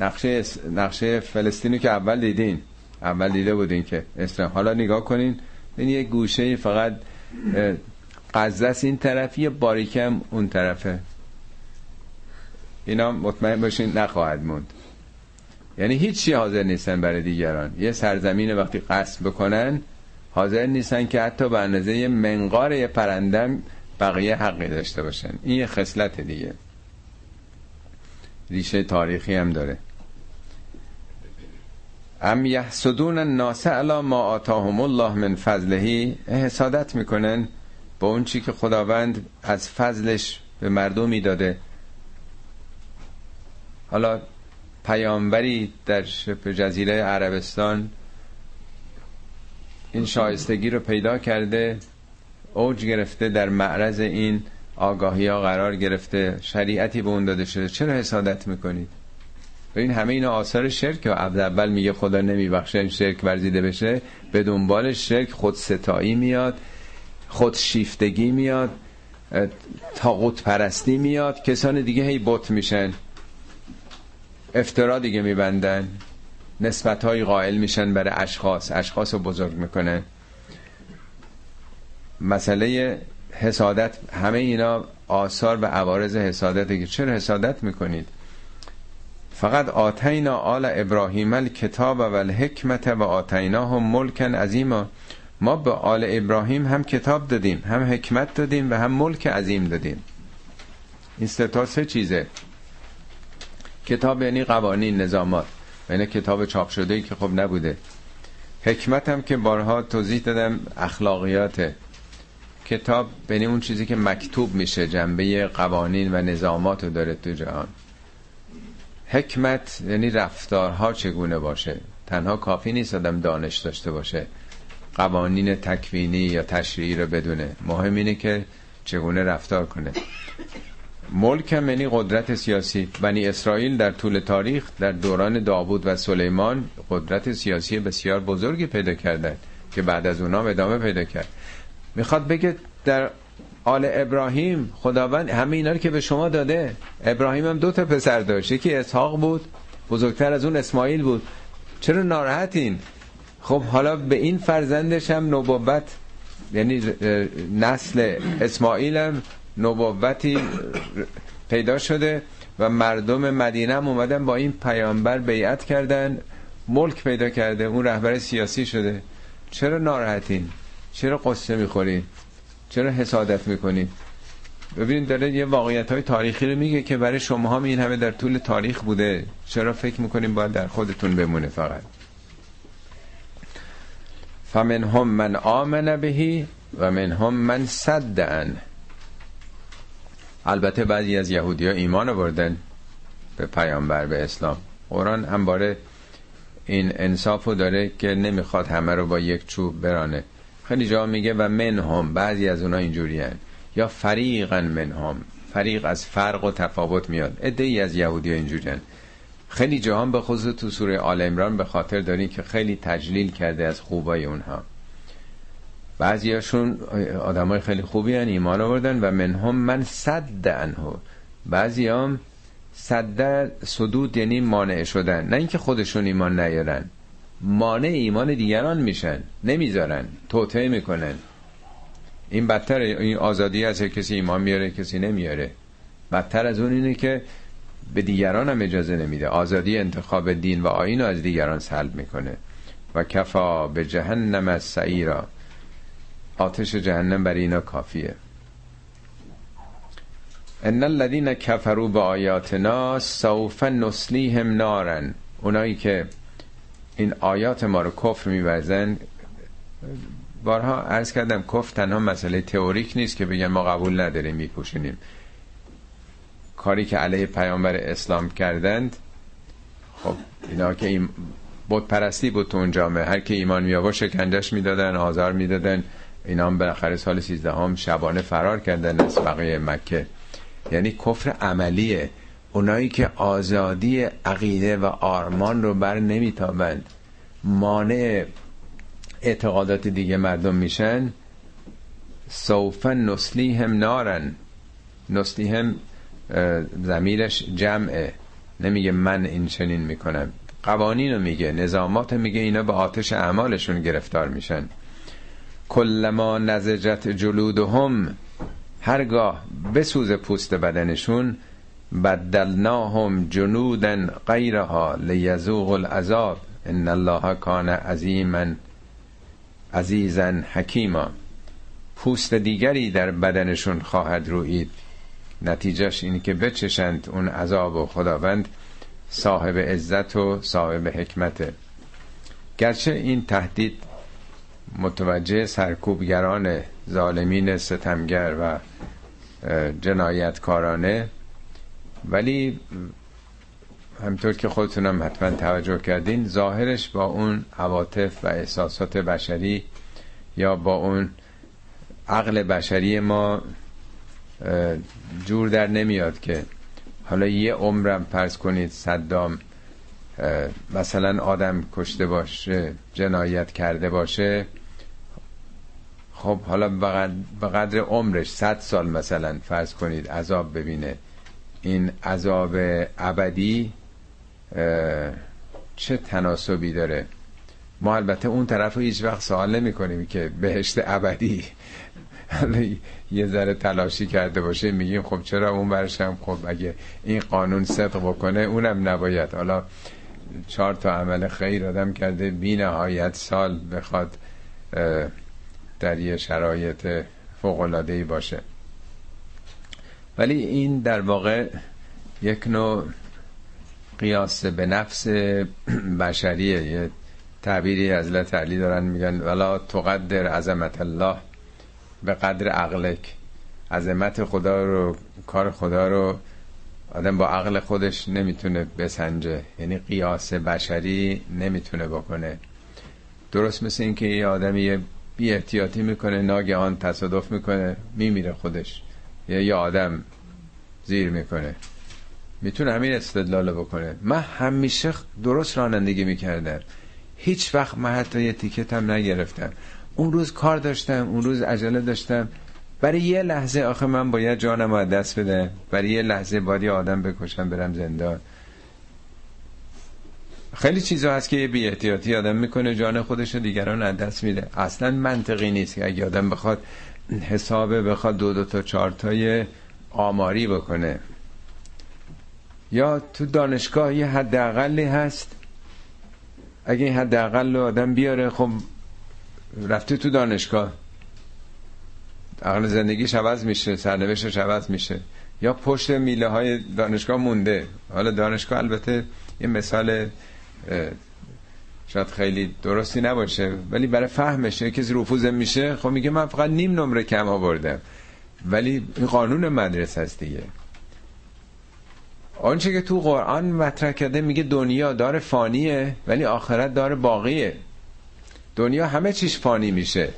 نقشه نقشه فلسطینی که اول دیدین. اول دیده بودین که اسلام. حالا نگاه کنین این یه گوشه فقط قزس این طرف باریکم اون طرفه. اینا مطمئن باشین نخواهد موند. یعنی هیچی حاضر نیستن برای دیگران. یه سرزمین وقتی قصد بکنن حاضر نیستن که حتی به اندازه منقار یه پرندم بقیه حقی داشته باشن. این یه خصلت دیگه. ریشه تاریخی هم داره. ام یحسدون الناس علی ما آتاهم الله من فضلهی حسادت می‌کنن با اون چی که خداوند از فضلش به مردمی داده حالا پیامبری در شبه جزیره عربستان این شایستگی رو پیدا کرده اوج گرفته در معرض این آگاهی ها قرار گرفته شریعتی به اون داده شده. چرا حسادت می‌کنید؟ این همه اینا آثار شرک عبد اول میگه خدا نمیبخشه این شرک ورزیده بشه به دنبال شرک خود ستایی میاد خود شیفتگی میاد تاقوت پرستی میاد کسان دیگه هی بت میشن افترا دیگه میبندن نسبت های قائل میشن برای اشخاص اشخاص رو بزرگ می‌کنن. مسئله حسادت همه اینا آثار و عوارض حسادت که چرا حسادت می‌کنید؟ فقط آتینا آل ابراهیم الکتاب و الحکمت و آتیناه ملکن عظیما. ما به آل ابراهیم هم کتاب دادیم هم حکمت دادیم و هم ملک عظیم دادیم. این سه سه چیزه. کتاب یعنی قوانین نظامات. و یعنی کتاب چاپ شده ای که خب نبوده. حکمت هم که بارها توضیح دادم اخلاقیاته. کتاب بین اون چیزی که مکتوب میشه جنبه قوانین و نظامات رو داره تو جهان. حکمت یعنی رفتارها چگونه باشه؟ تنها کافی نیست آدم دانش داشته باشه. قوانین تکوینی یا تشریعی رو بدونه. مهم اینه که چگونه رفتار کنه. ملک هم یعنی قدرت سیاسی. بنی اسرائیل در طول تاریخ در دوران داوود و سلیمان قدرت سیاسی بسیار بزرگی پیدا کردند که بعد از اونا ادامه پیدا کرد. می‌خواد بگه در آل ابراهیم خداوند همه اینا رو که به شما داده. ابراهیم هم دو تا پسر داشت. یکی اسحاق بود بزرگتر از اون اسماعیل بود. چرا ناراحتین؟ خب حالا به این فرزندش هم نبوت یعنی نسل اسماعیل هم نبوتی پیدا شده و مردم مدینه هم اومدن با این پیامبر بیعت کردن ملک پیدا کرده اون رهبر سیاسی شده. چرا ناراحتین؟ چرا قصه می‌خورین؟ چرا حسادت می‌کنین ببینید داره یه واقعیت های تاریخی رو میگه که برای شما هم این همه در طول تاریخ بوده. چرا فکر می‌کنین باید در خودتون بمونه فقط؟ فمن هم من آمن بهی و من هم من صدن البته بعضی از یهودی ها ایمان آوردن به پیامبر به اسلام. قرآن هم باره این انصافو داره که نمی‌خواد همه رو با یک چوب برانه. خیلی جا میگه و من هم بعضی از اونا اینجوری هن. یا فریقا من هم فریق از فرق و تفاوت میاد. ای از یهودی اینجوری هن. خیلی جهان به خصوص تو سوره آل امران به خاطر دارین که خیلی تجلیل کرده از خوبای اونها. بعضیاشون آدمای خیلی خوبی هن ایمان آوردن و منهم من صد انهو بعضی هم صد صدود یعنی مانع شدن. نه اینکه خودشون ایمان نیارن. مانع ایمان دیگران میشن نمی‌ذارن توطعه می‌کنن. این بدتر این آزادی از کسی ایمان میاره کسی نمیاره. بدتر از اون اینه که به دیگران هم اجازه نمیده. آزادی انتخاب دین و آین رو از دیگران سلب می‌کنه. و کفا به جهنم از سعیرا. آتش جهنم برای اینا کافیه. ان الذين كفروا بآیاتنا سوف نسلیهم نارن اونایی که این آیات ما رو کفر میورزن بارها عرض کردم کفر تنها مسئله تئوریک نیست که بگن ما قبول نداریم میپوشونیم. کاری که علیه پیامبر اسلام کردند خب اینا که این بود پرستی بود تو اون جامعه. هر که ایمان می آورد شکنجش می‌دادن آزار می‌دادن. اینا هم بالاخره سال 13 هم شبانه فرار کردن از بقیه مکه. یعنی کفر عملیه. اونایی که آزادی عقیده و آرمان رو بر نمیتابند مانع اعتقادات دیگه مردم میشن. سوف نسلی هم نارن. نسلی هم زمیرش جمعه. نمیگه من این چنین می‌کنم. قوانین رو میگه نظامات میگه اینا به آتش اعمالشون گرفتار میشن. کلما نزجت جلودهم هرگاه بسوز پوست بدنشون بدلناهم جنودا غیرها لیذوق العذاب ان الله کان عظیما عزیزا حکیما. پوست دیگری در بدنشون خواهد روید. نتیجهش اینه که بچشند اون عذاب و خداوند صاحب عزت و صاحب حکمته. گرچه این تهدید متوجه سرکوبگران ظالمین ستمگر و جنایتکارانه ولی همطور که خودتونم حتما توجه کردین ظاهرش با اون عواطف و احساسات بشری یا با اون عقل بشری ما جور در نمیاد که حالا یه عمرم پرس کنید صدام مثلا آدم کشته باشه جنایت کرده باشه خب حالا به قدر عمرش صد سال مثلا فرض کنید عذاب ببینه. این عذاب ابدی چه تناسبی داره؟ ما البته اون طرف رو هیچ وقت سوال نمی کنیم که بهشت ابدی یه ذره تلاشی کرده باشه میگیم خب چرا اون برشم خب اگه این قانون صدق بکنه اونم نباید. حالا چهار تا عمل خیر آدم کرده بی نهایت سال بخواد در یه شرایط فوقلادهی باشه. ولی این در واقع یک نوع قیاس به نفس بشریه. یه تعبیری از علی دارن میگن ولا تقدر عظمت الله به قدر عقلک. عظمت خدا رو کار خدا رو آدم با عقل خودش نمی‌تونه بسنجه. یعنی قیاس بشری نمی‌تونه بکنه. درست مثل اینکه یه آدمی بی احتیاطی می‌کنه ناگهان تصادف می‌کنه میمیره خودش. یا یه آدم زیر می‌کنه. می‌تونه همین استدلال بکنه. من همیشه درست رانندگی می‌کردم. هیچ وقت من حتی یه تیکت هم نگرفتم. اون روز کار داشتم اون روز عجله داشتم. برای یه لحظه آخه من باید جانم رو دست بده برای یه لحظه باید یه آدم بکشم برم زندان. خیلی چیزا هست که یه بی احتیاطی آدم می‌کنه. جان خودش رو دیگران از دست میده. اصلا منطقی نیست که اگه آدم بخواد حسابه بخواد دو دو تا چهار تای آماری بکنه. یا تو دانشگاه یه حداقلی هست اگه این حداقل رو آدم بیاره خب رفته تو دانشگاه. عقل زندگیش عوض میشه سرنوشتش عوض میشه. یا پشت میله های دانشگاه مونده. حالا دانشگاه البته یه مثال شاید خیلی درستی نباشه ولی برای فهمش کسی رفوزه میشه خب میگه من فقط نیم نمره کم آوردم. ولی این قانون مدرسه است دیگه. آنچه که تو قرآن مطرح کرده میگه دنیا دار فانیه ولی آخرت دار باقیه. دنیا همه چیش فانی میشه.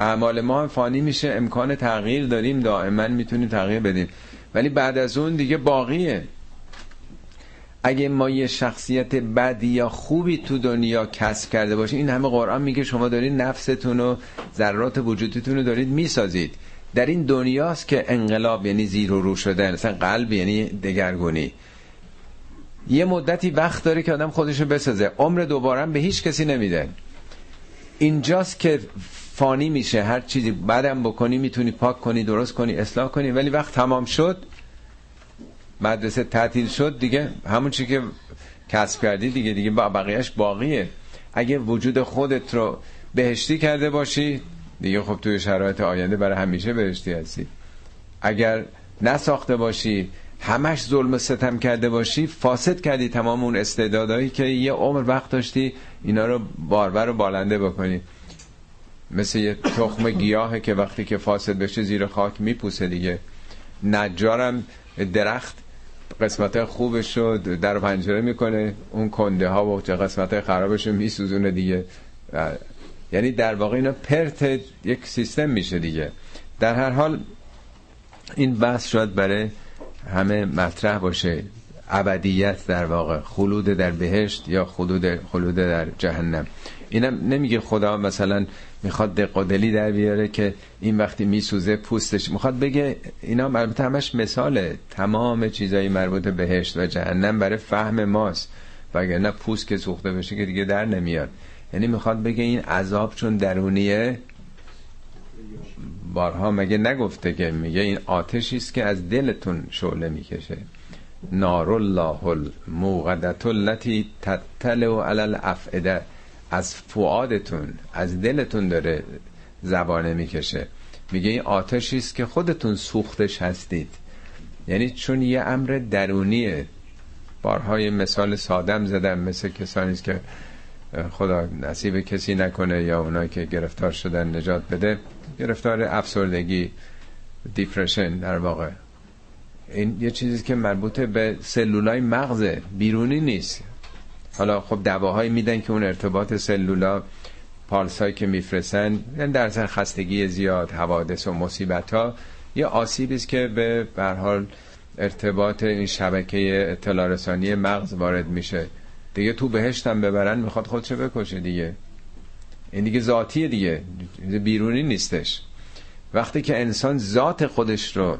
اعمال ما هم فانی میشه. امکان تغییر داریم دائما می‌تونیم تغییر بدیم. ولی بعد از اون دیگه باقیه. اگه ما یه شخصیت بدی یا خوبی تو دنیا کسب کرده باشیم این همه قرآن میگه شما دارید نفستون و ذرات وجودتون رو دارید می‌سازید. در این دنیاست که انقلاب یعنی زیر و رو شدن مثلا قلب یعنی دگرگونی. یه مدتی وقت داره که آدم خودشو بسازه. عمر دوباره به هیچ کسی نمیده. اینجاست که فانی میشه. هر چیزی بعدم بکنی می‌تونی پاک کنی درست کنی اصلاح کنی ولی وقت تمام شد. مدرسه تعطیل شد دیگه همون چی که کسب کردی دیگه دیگه با بقیهش باقیه. اگه وجود خودت رو بهشتی کرده باشی دیگه خب توی شرایط آینده برای همیشه بهشتی هستی. اگر نساخته باشی همش ظلم ستم کرده باشی فاسد کردی تمام اون استعدادهایی که یه عمر وقت داشتی اینا رو باربر و بالنده بکنی. مثل یه تخم گیاهه که وقتی که فاسد بشه زیر خاک میپوسه دیگه. نجارم درخت قسمت خوبش رو در پنجره می‌کنه. اون کنده ها و قسمت خرابش رو میسوزونه دیگه. یعنی در واقع اینا پرت یک سیستم میشه دیگه. در هر حال این بحث شاید برای همه مطرح باشه. ابدیت در واقع خلود در بهشت یا خلود خلود در جهنم. اینم نمیگه خدا مثلا می‌خواد دق دلی در بیاره که این وقتی میسوزه پوستش می‌خواد بگه اینا البته همش مثاله. تمام چیزایی مربوط بهشت و جهنم برای فهم ماست. وگرنه پوست که سوخته بشه که دیگه در نمیاد. یعنی می‌خواد بگه این عذاب چون درونیه. بارها مگه نگفته که میگه این آتشی است که از دلتون شعله می‌کشه. نار الله الموقدت التي تطلع علی الافئده از فؤادتون از دلتون داره زبانه می‌کشه. میگه این آتشی است که خودتون سوختش هستید. یعنی چون یه امر درونیه. بارهای مثال سادم زدم مثل کسانی که خدا نصیب کسی نکنه یا اونایی که گرفتار شدن نجات بده. گرفتار افسردگی دیپرشن در واقع. این یه چیزی که مربوط به سلولای مغزه. بیرونی نیست. حالا خب دواهایی میدن که اون ارتباط سلولا پالسایی که میفرسن یعنی در سر خستگی زیاد حوادث و مصیبت ها یه آسیبی است که به حال ارتباط این شبکه اطلاع رسانی مغز وارد میشه. دیگه تو بهشتم ببرن می‌خواد خودشو بکشه دیگه. این دیگه ذاتیه دیگه بیرونی نیستش. وقتی که انسان ذات خودش رو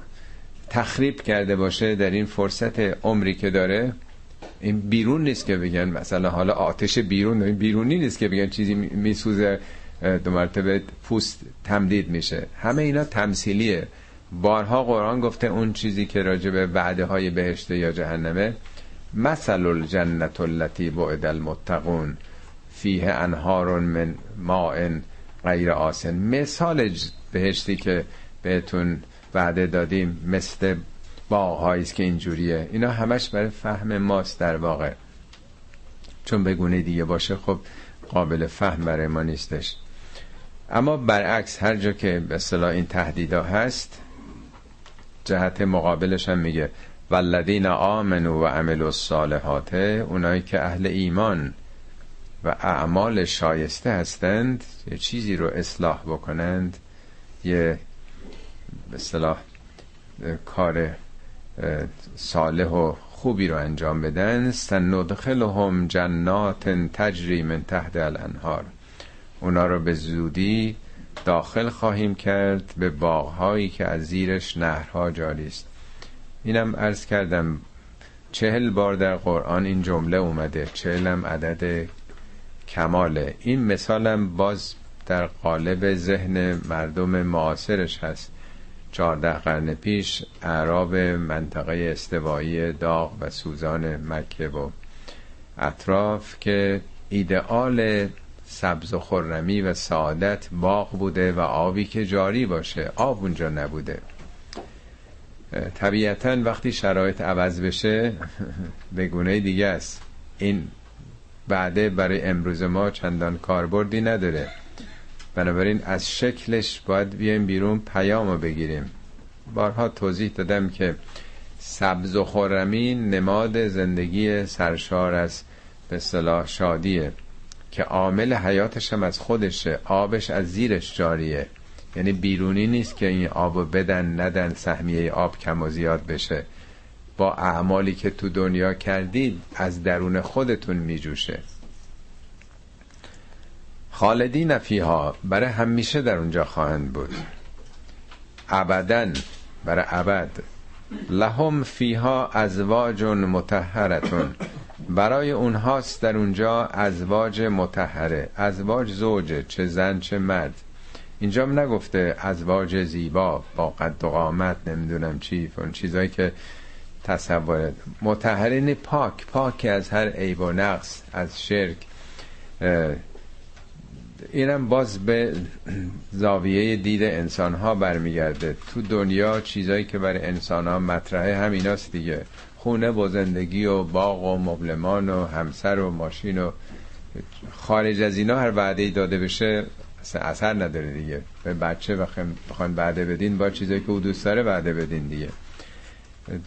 تخریب کرده باشه در این فرصت عمری که داره این بیرون نیست که بگن مثلا حالا آتش بیرون این بیرونی نیست که بگن چیزی میسوزه دو مرتبه پوست تمدید میشه. همه اینا تمثیلیه. بارها قرآن گفته اون چیزی که راجع به وعده های بهشت یا جهنمه مثل الجنت التي بعد المتقون فیه انهار من ماء غیر آسن. مثال بهشتی که بهتون وعده دادیم مثل باغهایی است که اینجوریه. اینا همش برای فهم ماست در واقع. چون بگونه دیگه باشه خب قابل فهم برای ما نیستش. اما برعکس هر جا که به اصطلاح این تهدیدا هست جهت مقابلش هم میگه. والذین آمنوا و عملوا الصالحات اونایی که اهل ایمان و اعمال شایسته هستند یه چیزی رو اصلاح بکنند یه به اصطلاح کار صالح و خوبی رو انجام بدن. سندخلهم جنات تجری من تحت الانهار. اونا رو به زودی داخل خواهیم کرد به باغهایی که از زیرش نهرها جاری است. اینم عرض کردم چهل بار در قرآن این جمله اومده چهلم عدد کماله. این مثالم باز در قالب ذهن مردم معاصرش هست. چهارده قرن پیش اعراب منطقه استوایی داغ و سوزان مکه و اطراف که ایدئال سبز و خرمی و سعادت باغ بوده و آبی که جاری باشه آب اونجا نبوده. طبیعتا وقتی شرایط عوض بشه به گونه دیگه است. این بعده برای امروز ما چندان کاربردی نداره. بنابراین از شکلش باید بیایم بیرون پیام رو بگیریم. بارها توضیح دادم که سبز و خورمی نماد زندگی سرشار از به صلاح شادیه که عامل حیاتش هم از خودشه آبش از زیرش جاریه. یعنی بیرونی نیست که این آب بدن ندن سهمیه آب کم و زیاد بشه. با اعمالی که تو دنیا کردید از درون خودتون میجوشه. خالدین فیها برای همیشه در اونجا خواهند بود. ابدا برای ابد. لهم فیها ازواج متحرتون برای اونهاست در اونجا ازواج متحره ازواج زوجه چه زن چه مرد. اینجا نگفته ازواج زیبا با قد و قامت نمی‌دونم چی اون چیزایی که تصور. متحرین پاک پاک از هر عیب و نقص از شرک اینم باز به زاویه دید انسان ها برمیگرده. تو دنیا چیزایی که برای انسان ها مطرحه هم ایناست دیگه. خونه و زندگی و باغ و مبلمان و همسر و ماشین و خارج از اینا هر وعده داده بشه اثر نداره دیگه. به بچه بخوان بعده بدین با چیزایی که او دوست داره بعده بدین دیگه.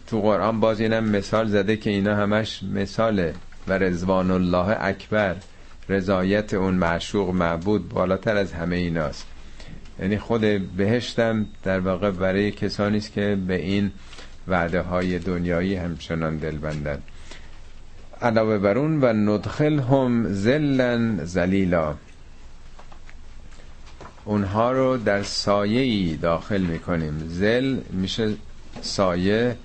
تو قرآن باز اینم مثال زده که اینا همش مثاله. و رزوان الله اکبر. رضایت اون معشوق معبود بالاتر از همه ایناست. یعنی خود بهشتم در واقع برای کسانی است که به این وعده های دنیایی همچنان دل بندن علاوه بر اون و ندخل هم زلن زلیلا اونها رو در سایه داخل می‌کنیم. زل میشه سایه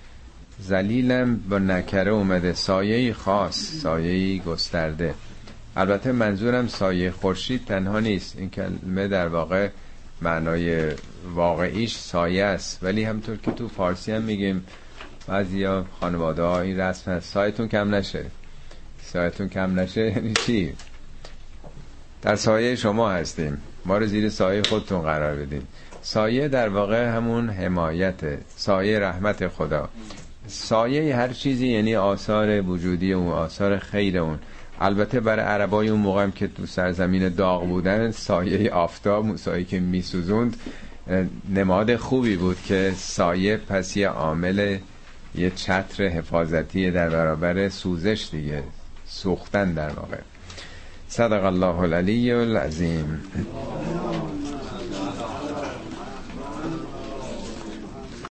زلیلم با نکره اومده. سایه خاص سایه گسترده. البته منظورم سایه خورشید تنها نیست. این کلمه در واقع معنای واقعیش سایه است. ولی همطور که تو فارسی هم میگیم بعضی ها خانواده ها این رسم هست. سایتون کم نشه. سایتون کم نشه یعنی چی؟ در سایه شما هستیم. ما رو زیر سایه خودتون قرار بدین. سایه در واقع همون حمایت سایه رحمت خدا. سایه هر چیزی یعنی آثار وجودی اون آثار خیر اون. البته برای عربای اون موقع که تو سرزمین داغ بودن سایه آفتاب سایه که میسوزوند نماد خوبی بود که سایه پس یه عامل یه چتر حفاظتی در برابر سوزش دیگه سوختن در واقع. صدق الله العلی العظیم.